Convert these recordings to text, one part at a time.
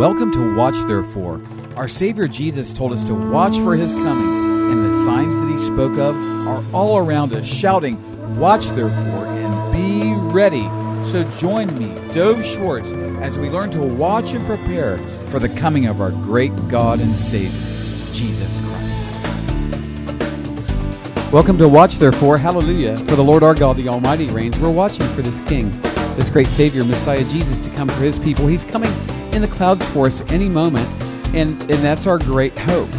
Welcome to Watch Therefore. Our Savior Jesus told us to watch for his coming, and the signs that he spoke of are all around us, shouting, Watch therefore and be ready. So join me, Dove Schwartz, as we learn to watch and prepare for the coming of our great God and Savior, Jesus Christ. Welcome to Watch Therefore, hallelujah, for the Lord our God, the Almighty reigns. We're watching for this King, this great Savior, Messiah Jesus, to come for his people. He's coming in the clouds for us any moment, and, and that's our great hope.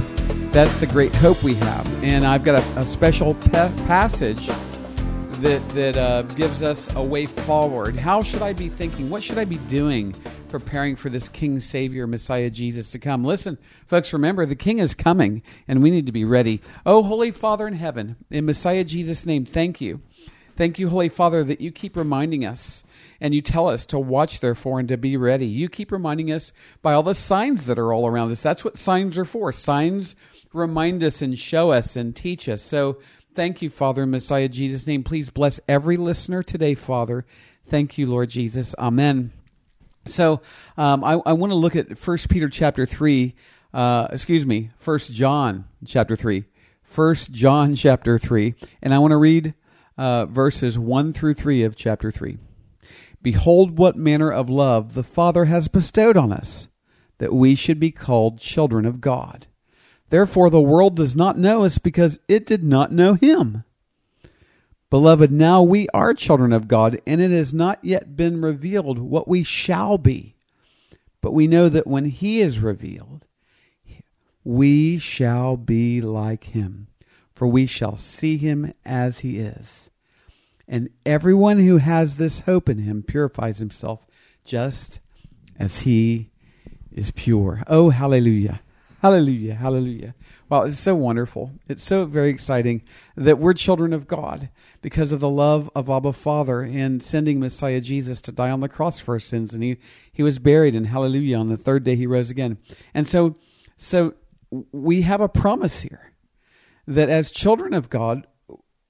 That's the great hope we have. And I've got a, a special pa- passage that, that uh, gives us a way forward. How should I be thinking? What should I be doing preparing for this King, Savior, Messiah Jesus to come? Listen, folks, remember the King is coming, and we need to be ready. Oh, Holy Father in heaven, in Messiah Jesus' name, thank you. Thank you, Holy Father, that you keep reminding us and you tell us to watch, therefore, and to be ready. You keep reminding us by all the signs that are all around us. That's what signs are for. Signs remind us and show us and teach us. So thank you, Father, in Messiah Jesus' name. Please bless every listener today, Father. Thank you, Lord Jesus. Amen. So um, I, I want to look at First Peter chapter 3, uh, excuse me, First John chapter 3. First John chapter 3. And I want to read uh, verses 1 through 3 of chapter 3. Behold, what manner of love the Father has bestowed on us, that we should be called children of God. Therefore, the world does not know us because it did not know Him. Beloved, now we are children of God, and it has not yet been revealed what we shall be. But we know that when He is revealed, we shall be like Him, for we shall see Him as He is. And everyone who has this hope in him purifies himself just as he is pure. Oh, hallelujah. Hallelujah. Hallelujah. Well, it's so wonderful. It's so very exciting that we're children of God because of the love of Abba Father and sending Messiah Jesus to die on the cross for our sins. And he, he was buried, and hallelujah, on the third day he rose again. And so, so we have a promise here that as children of God,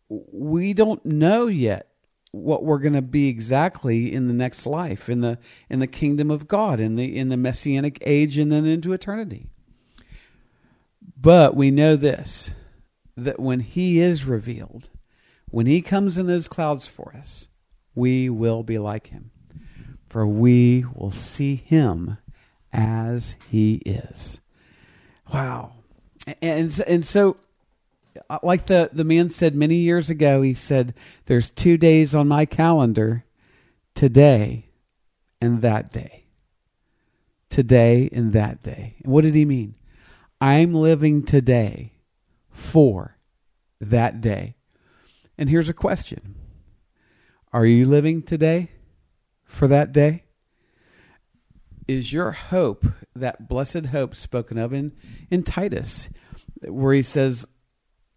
we don't know yet what we're going to be exactly in the next life in the in the kingdom of God in the in the messianic age and then into eternity. But we know this that when he is revealed when he comes in those clouds for us we will be like him. For we will see him as he is. Wow. And and so Uh, like the the man said many years ago he said there's two days on my calendar today and that day. Today and that day. And what did he mean? I'm living today for that day. And here's a question. Are you living today for that day? Is your hope that blessed hope spoken of in in titus where he says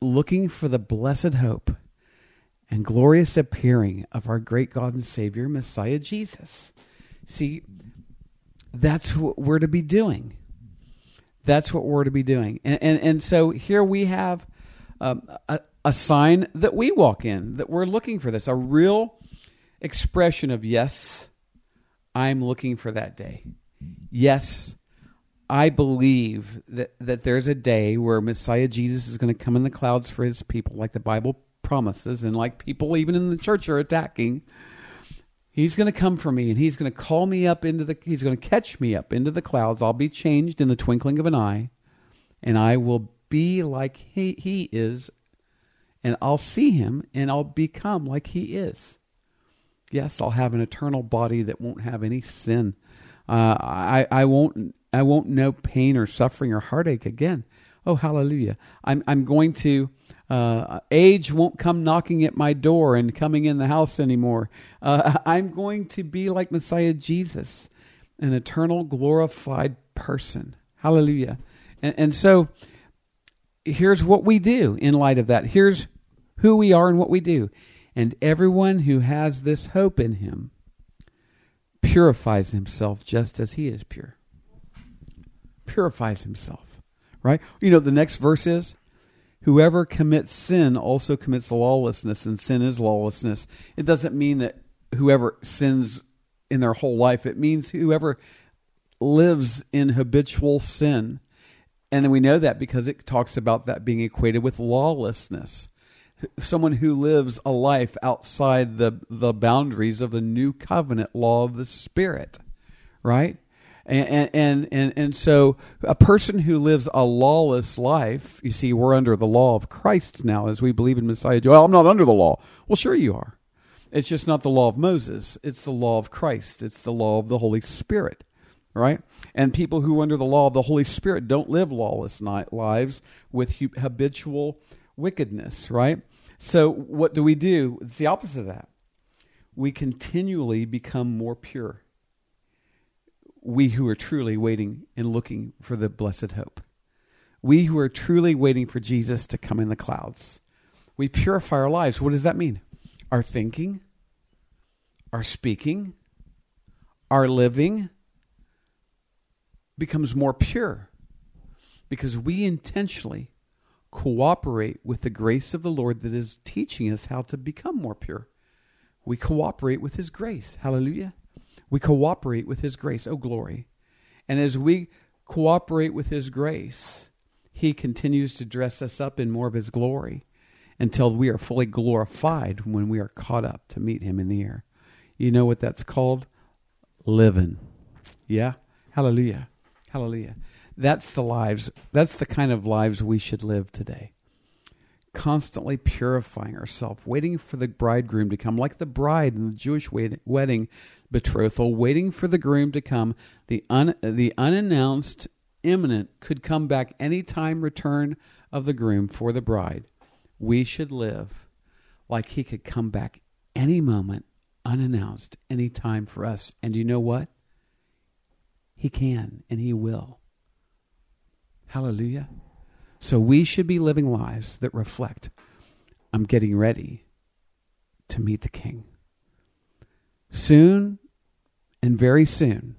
looking for the blessed hope and glorious appearing of our great God and Savior, Messiah Jesus. See, that's what we're to be doing. That's what we're to be doing. And, and, and so here we have um, a, a sign that we walk in, that we're looking for this, a real expression of, yes, I'm looking for that day. Yes, I believe that, that there's a day where Messiah Jesus is going to come in the clouds for his people, like the Bible promises, and like people even in the church are attacking. He's going to come for me and he's going to call me up into the, he's going to catch me up into the clouds. I'll be changed in the twinkling of an eye, and I will be like he, he is, and I'll see him and I'll become like he is. Yes, I'll have an eternal body that won't have any sin. Uh, I, I won't I won't know pain or suffering or heartache again. Oh, hallelujah. I'm, I'm going to, uh, age won't come knocking at my door and coming in the house anymore. Uh, I'm going to be like Messiah Jesus, an eternal glorified person. Hallelujah. And, and so here's what we do in light of that. Here's who we are and what we do. And everyone who has this hope in him purifies himself just as he is pure purifies himself. Right? You know, the next verse is whoever commits sin also commits lawlessness, and sin is lawlessness. It doesn't mean that whoever sins in their whole life, it means whoever lives in habitual sin. And we know that because it talks about that being equated with lawlessness. Someone who lives a life outside the, the boundaries of the new covenant law of the Spirit, right? And, and, and, and so a person who lives a lawless life, you see, we're under the law of Christ now as we believe in Messiah. Well, I'm not under the law. Well, sure you are. It's just not the law of Moses. It's the law of Christ. It's the law of the Holy Spirit, right? And people who are under the law of the Holy Spirit don't live lawless lives with habitual wickedness, right? So what do we do? It's the opposite of that. We continually become more pure we who are truly waiting and looking for the blessed hope. We who are truly waiting for Jesus to come in the clouds. We purify our lives. What does that mean? Our thinking, our speaking, our living becomes more pure because we intentionally cooperate with the grace of the Lord that is teaching us how to become more pure. We cooperate with His grace. Hallelujah. We cooperate with His grace. Oh, glory. And as we cooperate with His grace, He continues to dress us up in more of His glory until we are fully glorified when we are caught up to meet Him in the air. You know what that's called? Living. Yeah? Hallelujah. Hallelujah. That's the lives, that's the kind of lives we should live today constantly purifying herself, waiting for the bridegroom to come, like the bride in the Jewish wedding betrothal, waiting for the groom to come. The, un, the unannounced, imminent, could come back any time return of the groom for the bride. We should live like he could come back any moment, unannounced, any time for us. And you know what? He can and he will. Hallelujah. So we should be living lives that reflect I'm getting ready to meet the King. Soon and very soon,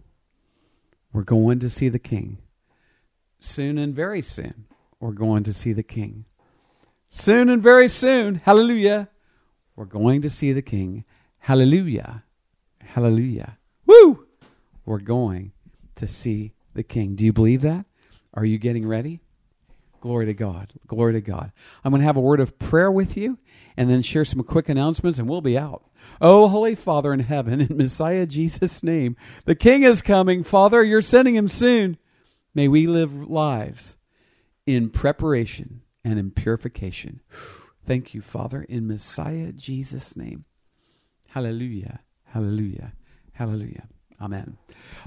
we're going to see the King. Soon and very soon, we're going to see the King. Soon and very soon, hallelujah, we're going to see the King. Hallelujah. Hallelujah. Woo! We're going to see the King. Do you believe that? Are you getting ready? Glory to God. Glory to God. I'm going to have a word of prayer with you and then share some quick announcements and we'll be out. Oh, Holy Father in heaven, in Messiah Jesus' name, the King is coming. Father, you're sending him soon. May we live lives in preparation and in purification. Thank you, Father, in Messiah Jesus' name. Hallelujah. Hallelujah. Hallelujah. Amen.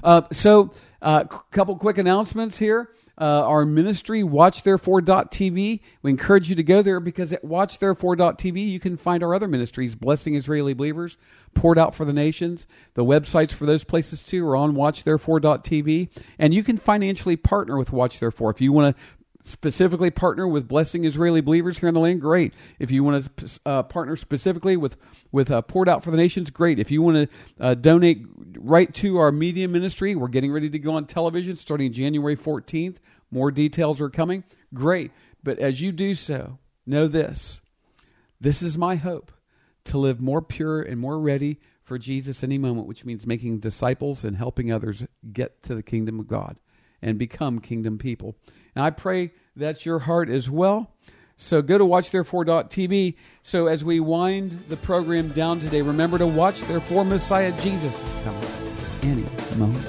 Uh, so, a uh, couple quick announcements here. Uh, our ministry, watchtherefore.tv. We encourage you to go there because at watchtherefore.tv you can find our other ministries, Blessing Israeli Believers, Poured Out for the Nations. The websites for those places too are on watchtherefore.tv. And you can financially partner with Watch Therefore. If you want to specifically partner with Blessing Israeli Believers here in the land, great. If you want to uh, partner specifically with with uh, Poured Out for the Nations, great. If you want to uh, donate right to our media ministry, we're getting ready to go on television starting January 14th. More details are coming. Great. But as you do so, know this. This is my hope to live more pure and more ready for Jesus any moment, which means making disciples and helping others get to the kingdom of God and become kingdom people. And I pray that's your heart as well. So go to watchtherefore.tv. So as we wind the program down today, remember to watch therefore Messiah Jesus is coming any moment.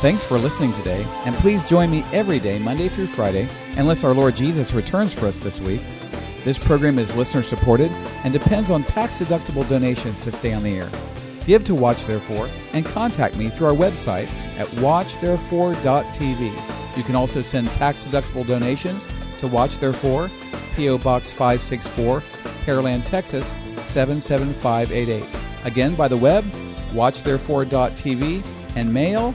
Thanks for listening today, and please join me every day, Monday through Friday, unless our Lord Jesus returns for us this week. This program is listener supported and depends on tax deductible donations to stay on the air. Give to Watch Therefore and contact me through our website at watchtherefore.tv. You can also send tax deductible donations to Watch Therefore, P.O. Box 564, Pearland, Texas 77588. Again, by the web, watchtherefore.tv, and mail,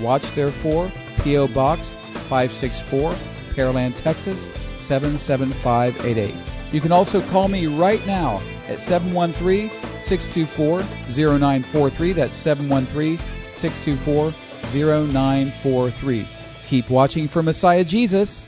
Watch Therefore, P.O. Box 564, Pearland, Texas 77588. You can also call me right now at 713 624 0943. That's 713 624 0943. Keep watching for Messiah Jesus